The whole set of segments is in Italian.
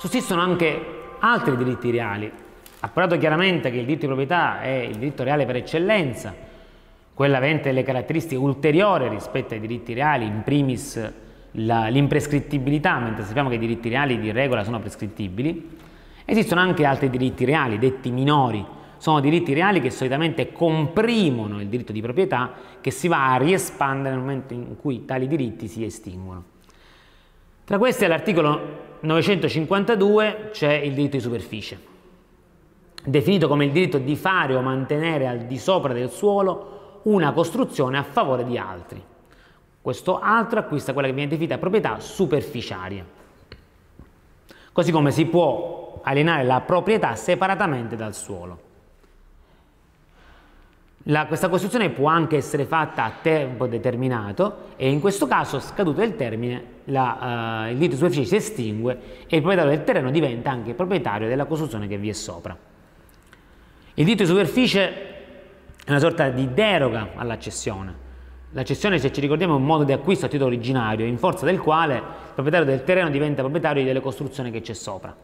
Sussistono anche altri diritti reali. Appurato chiaramente che il diritto di proprietà è il diritto reale per eccellenza, quella avente delle caratteristiche ulteriori rispetto ai diritti reali, in primis l'imprescrittibilità, mentre sappiamo che i diritti reali di regola sono prescrittibili, esistono anche altri diritti reali, detti minori, sono diritti reali che solitamente comprimono il diritto di proprietà che si va a riespandere nel momento in cui tali diritti si estinguono. Tra questi all'articolo 952 c'è il diritto di superficie, definito come il diritto di fare o mantenere al di sopra del suolo una costruzione a favore di altri. Questo altro acquista quella che viene definita proprietà superficiaria. Così come si può alienare la proprietà separatamente dal suolo. La, questa costruzione può anche essere fatta a tempo determinato e in questo caso, scaduto il termine, la, uh, il diritto di superficie si estingue e il proprietario del terreno diventa anche proprietario della costruzione che vi è sopra. Il diritto di superficie è una sorta di deroga all'accessione. L'accessione, se ci ricordiamo, è un modo di acquisto a titolo originario, in forza del quale il proprietario del terreno diventa proprietario delle costruzioni che c'è sopra.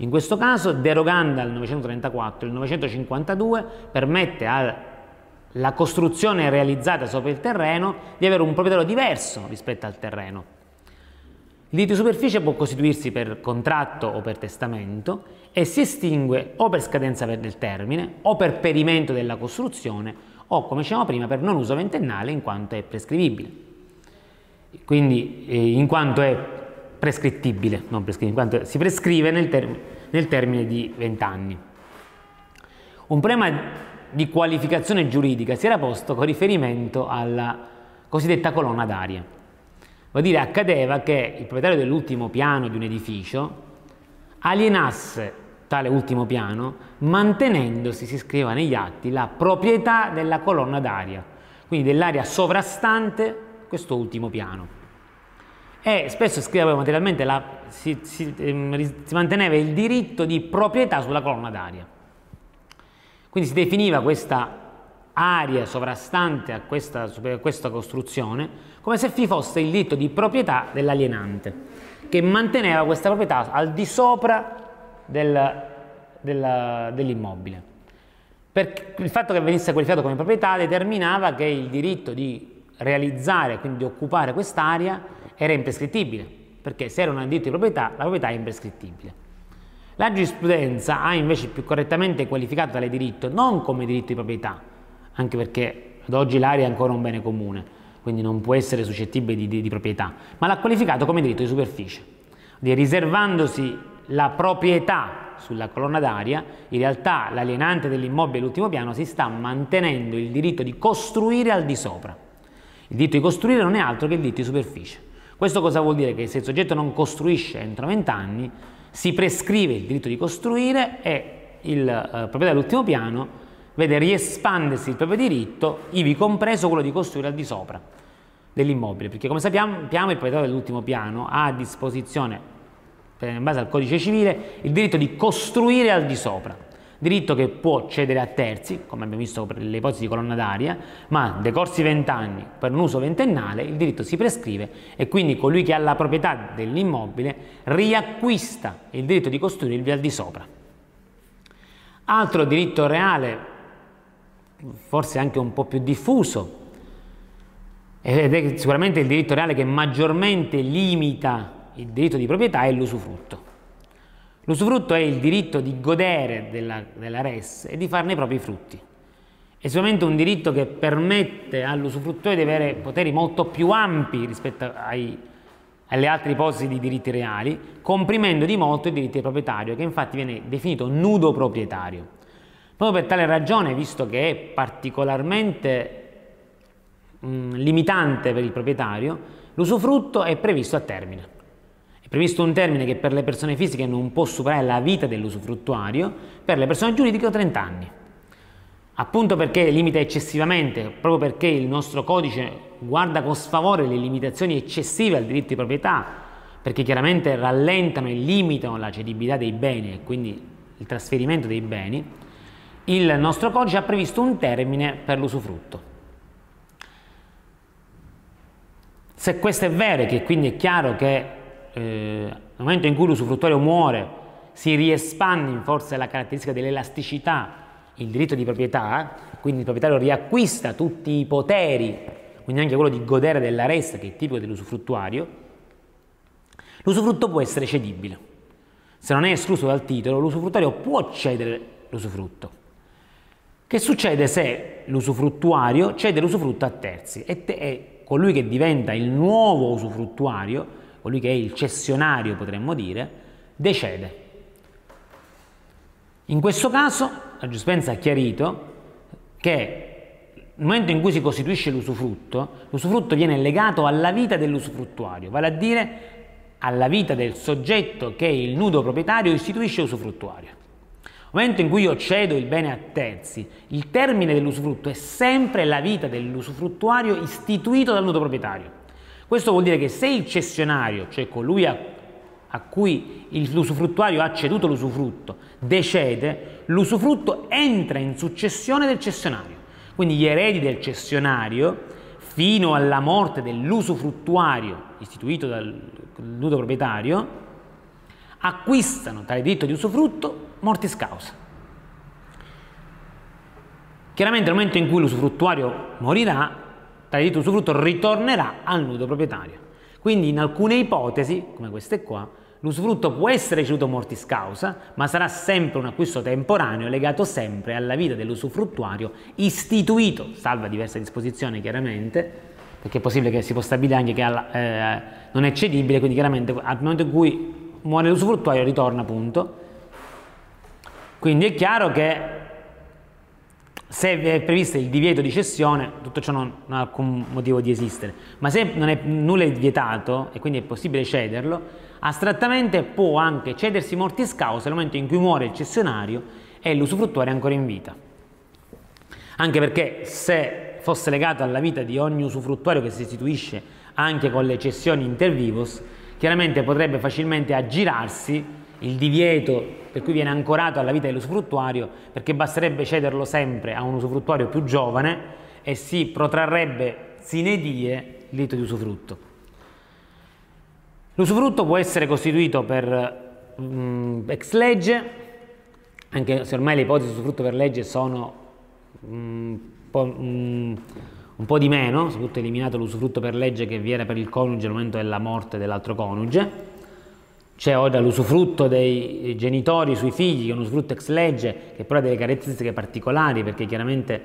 In questo caso, derogando al 934, il 952 permette alla costruzione realizzata sopra il terreno di avere un proprietario diverso rispetto al terreno. Il diritto di superficie può costituirsi per contratto o per testamento e si estingue o per scadenza del termine o per perimento della costruzione o, come dicevamo prima, per non uso ventennale in quanto è prescrivibile. Quindi, eh, in quanto è prescrittibile, non prescrittibile, in quanto si prescrive nel, term nel termine di vent'anni. Un problema di qualificazione giuridica si era posto con riferimento alla cosiddetta colonna d'aria. Vuol dire, accadeva che il proprietario dell'ultimo piano di un edificio alienasse tale ultimo piano, mantenendosi, si scriveva negli atti, la proprietà della colonna d'aria, quindi dell'area sovrastante questo ultimo piano. E spesso scriveva materialmente, la, si, si, ehm, si manteneva il diritto di proprietà sulla colonna d'aria. Quindi si definiva questa area sovrastante a questa, a questa costruzione come se vi fosse il diritto di proprietà dell'alienante, che manteneva questa proprietà al di sopra del, del, dell'immobile. il fatto che venisse qualificato come proprietà determinava che il diritto di realizzare, quindi di occupare quest'area, era imprescrittibile, perché se era un diritto di proprietà, la proprietà è imprescrittibile. La giurisprudenza ha invece più correttamente qualificato tale diritto non come diritto di proprietà, anche perché ad oggi l'area è ancora un bene comune, quindi non può essere suscettibile di, di, di proprietà, ma l'ha qualificato come diritto di superficie, riservandosi la proprietà sulla colonna d'aria, in realtà l'alienante dell'immobile all'ultimo piano si sta mantenendo il diritto di costruire al di sopra. Il diritto di costruire non è altro che il diritto di superficie. Questo cosa vuol dire? Che se il soggetto non costruisce entro 20 anni, si prescrive il diritto di costruire e il eh, proprietario dell'ultimo piano vede riespandersi il proprio diritto, ivi compreso quello di costruire al di sopra dell'immobile, perché come sappiamo il proprietario dell'ultimo piano ha a disposizione in base al codice civile, il diritto di costruire al di sopra, diritto che può cedere a terzi, come abbiamo visto per le ipotesi di colonna d'aria, ma decorsi vent'anni per un uso ventennale il diritto si prescrive e quindi colui che ha la proprietà dell'immobile riacquista il diritto di costruirvi al di sopra. Altro diritto reale, forse anche un po' più diffuso, ed è sicuramente il diritto reale che maggiormente limita il diritto di proprietà è l'usufrutto. L'usufrutto è il diritto di godere della, della res e di farne i propri frutti. È sicuramente un diritto che permette all'usufruttore di avere poteri molto più ampi rispetto ai, alle altre ipotesi di diritti reali, comprimendo di molto il diritto di proprietario, che infatti viene definito nudo proprietario. Proprio per tale ragione, visto che è particolarmente mh, limitante per il proprietario, l'usufrutto è previsto a termine. È previsto un termine che per le persone fisiche non può superare la vita dell'usufruttuario, per le persone giuridiche 30 anni. Appunto perché limita eccessivamente, proprio perché il nostro codice guarda con sfavore le limitazioni eccessive al diritto di proprietà, perché chiaramente rallentano e limitano la cedibilità dei beni e quindi il trasferimento dei beni, il nostro codice ha previsto un termine per l'usufrutto. Se questo è vero, che quindi è chiaro che eh, nel momento in cui l'usufruttuario muore, si riespande in forza della caratteristica dell'elasticità il diritto di proprietà, quindi il proprietario riacquista tutti i poteri, quindi anche quello di godere della resta che è tipico dell'usufruttuario, l'usufrutto può essere cedibile. Se non è escluso dal titolo, l'usufruttuario può cedere l'usufrutto. Che succede se l'usufruttuario cede l'usufrutto a terzi e, te, e colui che diventa il nuovo usufruttuario, colui che è il cessionario potremmo dire, decede. In questo caso la giurisprudenza ha chiarito che nel momento in cui si costituisce l'usufrutto, l'usufrutto viene legato alla vita dell'usufruttuario, vale a dire alla vita del soggetto che il nudo proprietario istituisce usufruttuario. Nel momento in cui io cedo il bene a terzi, il termine dell'usufrutto è sempre la vita dell'usufruttuario istituito dal nudo proprietario. Questo vuol dire che se il cessionario, cioè colui a, a cui l'usufruttuario ha ceduto l'usufrutto, decede, l'usufrutto entra in successione del cessionario. Quindi gli eredi del cessionario, fino alla morte dell'usufruttuario istituito dal nudo proprietario, acquistano tale diritto di usufrutto mortis causa. Chiaramente nel momento in cui l'usufruttuario morirà, tale diritto di usufrutto ritornerà al nudo proprietario. Quindi in alcune ipotesi, come queste qua, l'usufrutto può essere ceduto mortis causa, ma sarà sempre un acquisto temporaneo legato sempre alla vita dell'usufruttuario istituito, salva diverse disposizioni chiaramente, perché è possibile che si possa stabilire anche che eh, non è cedibile, quindi chiaramente al momento in cui muore l'usufruttuario ritorna appunto quindi è chiaro che se è previsto il divieto di cessione, tutto ciò non, non ha alcun motivo di esistere, ma se è, nulla è vietato e quindi è possibile cederlo, astrattamente può anche cedersi mortis causa nel momento in cui muore il cessionario e l'usufruttuario è ancora in vita. Anche perché se fosse legato alla vita di ogni usufruttuario che si istituisce anche con le cessioni inter vivos, chiaramente potrebbe facilmente aggirarsi il divieto per cui viene ancorato alla vita dell'usufruttuario perché basterebbe cederlo sempre a un usufruttuario più giovane e si protrarrebbe sine die il diritto di usufrutto. L'usufrutto può essere costituito per um, ex legge, anche se ormai le ipotesi di usufrutto per legge sono um, un, po', um, un po' di meno, soprattutto eliminato l'usufrutto per legge che vi era per il coniuge al momento della morte dell'altro coniuge, c'è ora l'usufrutto dei genitori sui figli, che è un usufrutto ex legge, che però ha delle caratteristiche particolari, perché chiaramente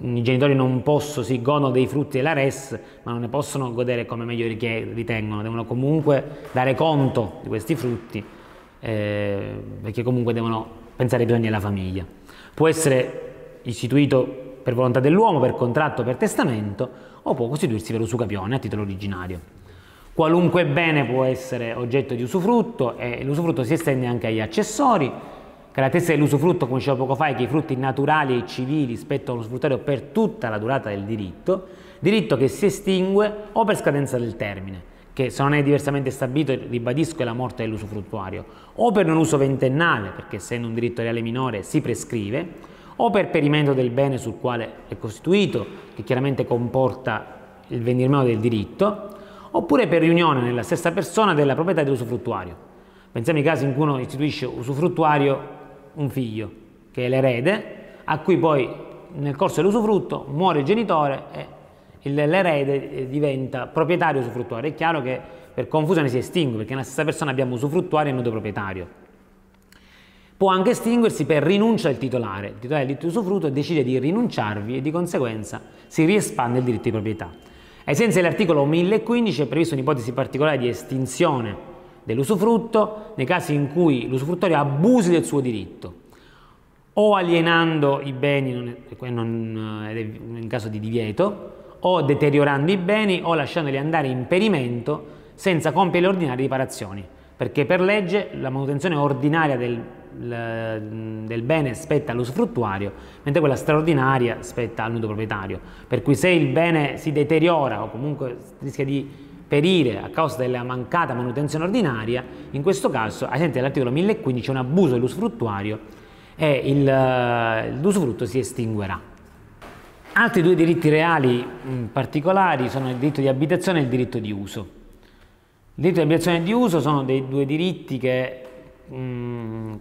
i genitori non possono, si godono dei frutti della res, ma non ne possono godere come meglio ritengono, devono comunque dare conto di questi frutti, eh, perché comunque devono pensare ai bisogni della famiglia. Può essere istituito per volontà dell'uomo, per contratto, per testamento, o può costituirsi per usucapione a titolo originario. Qualunque bene può essere oggetto di usufrutto e l'usufrutto si estende anche agli accessori. Caratteristica dell'usufrutto, come dicevo poco fa, è che i frutti naturali e civili spettano all'usufruttario per tutta la durata del diritto, diritto che si estingue o per scadenza del termine, che se non è diversamente stabilito, ribadisco, è la morte dell'usufruttuario, o per non uso ventennale, perché essendo un diritto reale minore si prescrive, o per perimento del bene sul quale è costituito, che chiaramente comporta il venir meno del diritto, oppure per riunione nella stessa persona della proprietà dell'usufruttuario. Pensiamo ai casi in cui uno istituisce usufruttuario un figlio, che è l'erede, a cui poi nel corso dell'usufrutto muore il genitore e l'erede diventa proprietario usufruttuario. È chiaro che per confusione si estingue, perché nella stessa persona abbiamo usufruttuario e nudo proprietario. Può anche estinguersi per rinuncia del titolare. Il titolare del diritto di usufrutto decide di rinunciarvi e di conseguenza si riespande il diritto di proprietà. Ai sensi dell'articolo 1015 è prevista un'ipotesi particolare di estinzione dell'usufrutto nei casi in cui l'usufruttorio abusi del suo diritto o alienando i beni in caso di divieto o deteriorando i beni o lasciandoli andare in perimento senza compiere le ordinarie riparazioni perché per legge la manutenzione ordinaria del del bene spetta all'usufruttuario, mentre quella straordinaria spetta al nudo proprietario. Per cui se il bene si deteriora o comunque rischia di perire a causa della mancata manutenzione ordinaria, in questo caso, ai sensi dell'articolo 1015, c'è un abuso dell'usufruttuario e l'usufrutto si estinguerà. Altri due diritti reali particolari sono il diritto di abitazione e il diritto di uso. Il diritto di abitazione e di uso sono dei due diritti che mh, mm,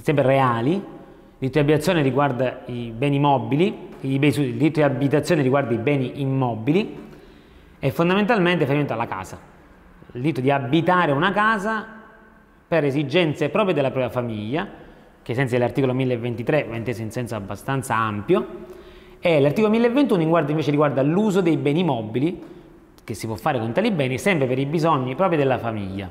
sempre reali. Il diritto di abitazione riguarda i beni mobili, il diritto di abitazione riguarda i beni immobili e fondamentalmente riferimento alla casa. Il diritto di abitare una casa per esigenze proprie della propria famiglia, che ai sensi dell'articolo 1023 va inteso in senso abbastanza ampio, e l'articolo 1021 invece riguarda l'uso dei beni mobili che si può fare con tali beni sempre per i bisogni propri della famiglia.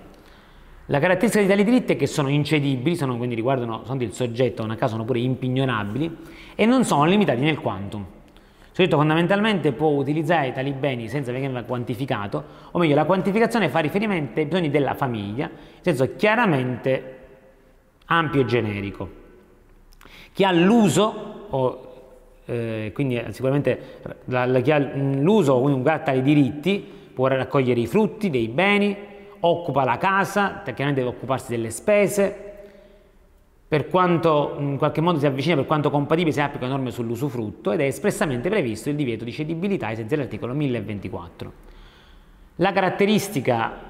La caratteristica di tali diritti è che sono incedibili, sono, quindi riguardano sono del soggetto, una caso sono pure impignorabili e non sono limitati nel quantum. Il soggetto fondamentalmente può utilizzare tali beni senza che venga quantificato, o meglio la quantificazione fa riferimento ai bisogni della famiglia, in senso chiaramente ampio e generico. Chi ha l'uso o eh, quindi eh, sicuramente la, la, chi ha l'uso, quindi un tali diritti, può raccogliere i frutti dei beni, occupa la casa, chiaramente deve occuparsi delle spese, per quanto in qualche modo si avvicina, per quanto compatibile si applicano norme sull'usufrutto ed è espressamente previsto il divieto di cedibilità ai sensi dell'articolo 1024. La caratteristica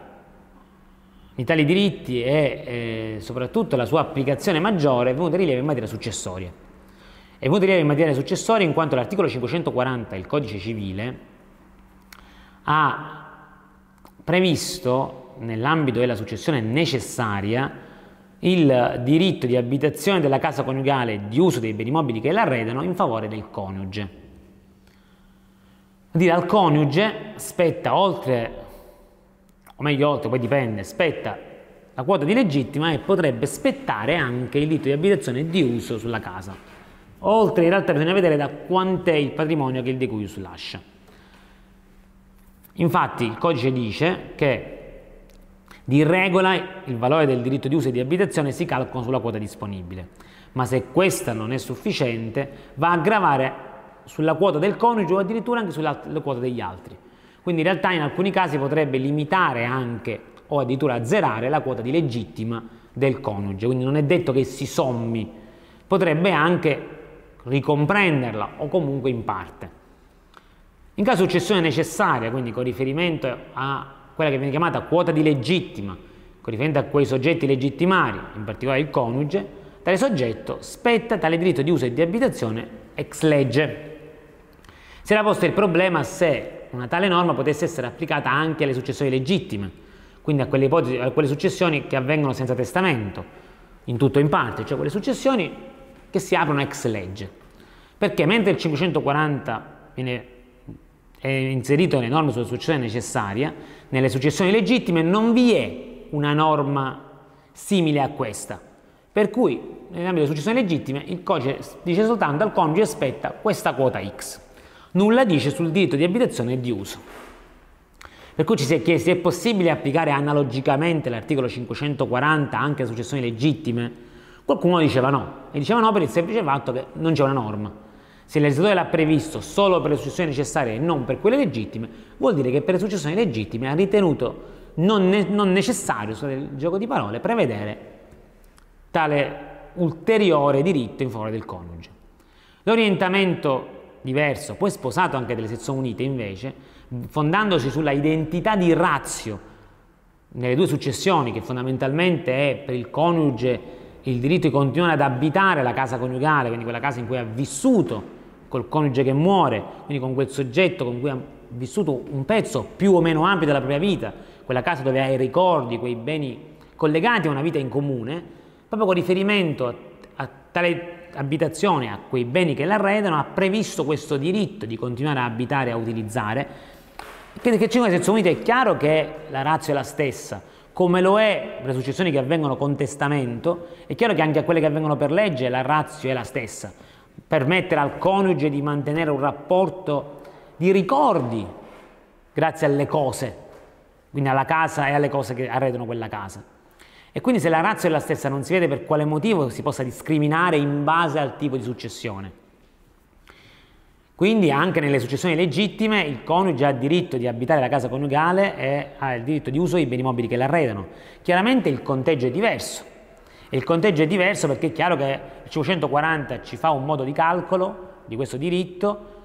di tali diritti e eh, soprattutto la sua applicazione maggiore è venuta in rilievo in materia successoria. È venuta in rilievo in materia successoria in quanto l'articolo 540 del Codice Civile ha previsto nell'ambito della successione necessaria il diritto di abitazione della casa coniugale di uso dei beni mobili che l'arredano in favore del coniuge. Dire al coniuge spetta oltre, o meglio oltre, poi dipende, spetta la quota di legittima e potrebbe spettare anche il diritto di abitazione di uso sulla casa. Oltre in realtà bisogna vedere da quant'è il patrimonio che il decuius lascia. Infatti il codice dice che di regola il valore del diritto di uso e di abitazione si calcola sulla quota disponibile, ma se questa non è sufficiente va a gravare sulla quota del coniuge o addirittura anche sulla quota degli altri. Quindi in realtà in alcuni casi potrebbe limitare anche o addirittura azzerare la quota di legittima del coniuge, quindi non è detto che si sommi, potrebbe anche ricomprenderla o comunque in parte. In caso di successione necessaria, quindi con riferimento a quella che viene chiamata quota di legittima, con riferimento a quei soggetti legittimari, in particolare il coniuge, tale soggetto spetta tale diritto di uso e di abitazione ex legge. Si era posto il problema se una tale norma potesse essere applicata anche alle successioni legittime, quindi a quelle, ipotesi, a quelle successioni che avvengono senza testamento, in tutto o in parte, cioè quelle successioni che si aprono ex legge. Perché mentre il 540 viene è inserito nelle norme sulla successione necessaria, nelle successioni legittime non vi è una norma simile a questa. Per cui, nell'ambito delle successioni legittime, il codice dice soltanto al coniuge aspetta questa quota X. Nulla dice sul diritto di abitazione e di uso. Per cui ci si è chiesti, è possibile applicare analogicamente l'articolo 540 anche alle successioni legittime? Qualcuno diceva no, e diceva no per il semplice fatto che non c'è una norma. Se il legislatore l'ha previsto solo per le successioni necessarie e non per quelle legittime, vuol dire che per le successioni legittime ha ritenuto non, ne non necessario, scusate il gioco di parole, prevedere tale ulteriore diritto in favore del coniuge. L'orientamento diverso, poi sposato anche delle sezioni unite invece, fondandosi sulla identità di razio nelle due successioni, che fondamentalmente è per il coniuge il diritto di continuare ad abitare la casa coniugale, quindi quella casa in cui ha vissuto col coniuge che muore, quindi con quel soggetto con cui ha vissuto un pezzo più o meno ampio della propria vita, quella casa dove ha i ricordi, quei beni collegati a una vita in comune, proprio con riferimento a, a tale abitazione, a quei beni che l'arredano, ha previsto questo diritto di continuare a abitare e a utilizzare, perché c'è una sezione unita è chiaro che la razza è la stessa, come lo è per le successioni che avvengono con testamento, è chiaro che anche a quelle che avvengono per legge la razza è la stessa, permettere al coniuge di mantenere un rapporto di ricordi grazie alle cose, quindi alla casa e alle cose che arredano quella casa. E quindi se la razza è la stessa non si vede per quale motivo si possa discriminare in base al tipo di successione. Quindi anche nelle successioni legittime il coniuge ha diritto di abitare la casa coniugale e ha il diritto di uso dei beni mobili che l'arredano. Chiaramente il conteggio è diverso. Il conteggio è diverso perché è chiaro che il 540 ci fa un modo di calcolo di questo diritto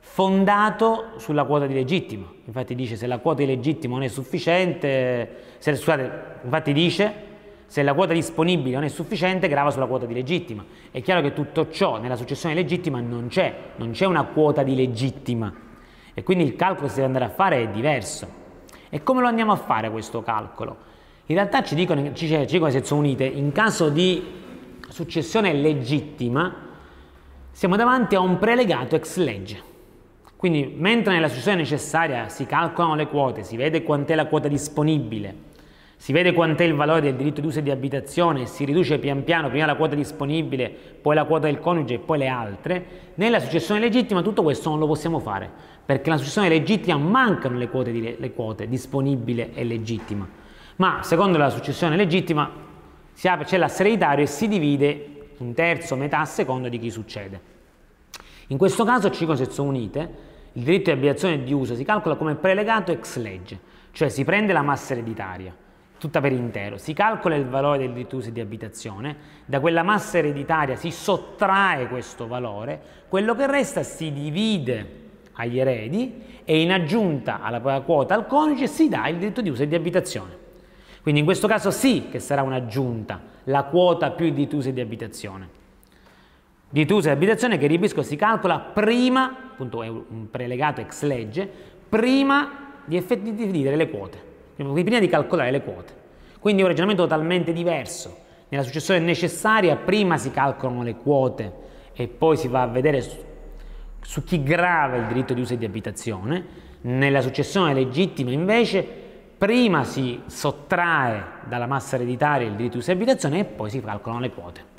fondato sulla quota di legittimo. Infatti dice se la quota di legittimo non è sufficiente, se, scusate, infatti dice se la quota disponibile non è sufficiente grava sulla quota di legittima. È chiaro che tutto ciò nella successione legittima non c'è, non c'è una quota di legittima e quindi il calcolo che si deve andare a fare è diverso. E come lo andiamo a fare questo calcolo? In realtà ci dicono, ci dicono sezioni unite, in caso di successione legittima siamo davanti a un prelegato ex legge. Quindi mentre nella successione necessaria si calcolano le quote, si vede quant'è la quota disponibile, si vede quant'è il valore del diritto di uso e di abitazione, si riduce pian piano prima la quota disponibile, poi la quota del coniuge e poi le altre, nella successione legittima tutto questo non lo possiamo fare, perché nella successione legittima mancano le quote, le quote disponibile e legittima. Ma secondo la successione legittima c'è l'assereditario e si divide un terzo, metà, a seconda di chi succede. In questo caso, C sezioni unite, il diritto di abitazione di uso si calcola come prelegato ex legge, cioè si prende la massa ereditaria, tutta per intero, si calcola il valore del diritto di uso di abitazione, da quella massa ereditaria si sottrae questo valore, quello che resta si divide agli eredi e in aggiunta alla quota al coniuge si dà il diritto di uso di abitazione. Quindi in questo caso sì che sarà un'aggiunta, la quota più di uso e di abitazione. Di uso e di abitazione che ribisco si calcola prima, appunto è un prelegato ex legge, prima di dividere le quote, prima di calcolare le quote. Quindi è un ragionamento totalmente diverso. Nella successione necessaria prima si calcolano le quote e poi si va a vedere su, su chi grava il diritto di uso e di abitazione. Nella successione legittima invece prima si sottrae dalla massa ereditaria il diritto di abitazione e poi si calcolano le quote.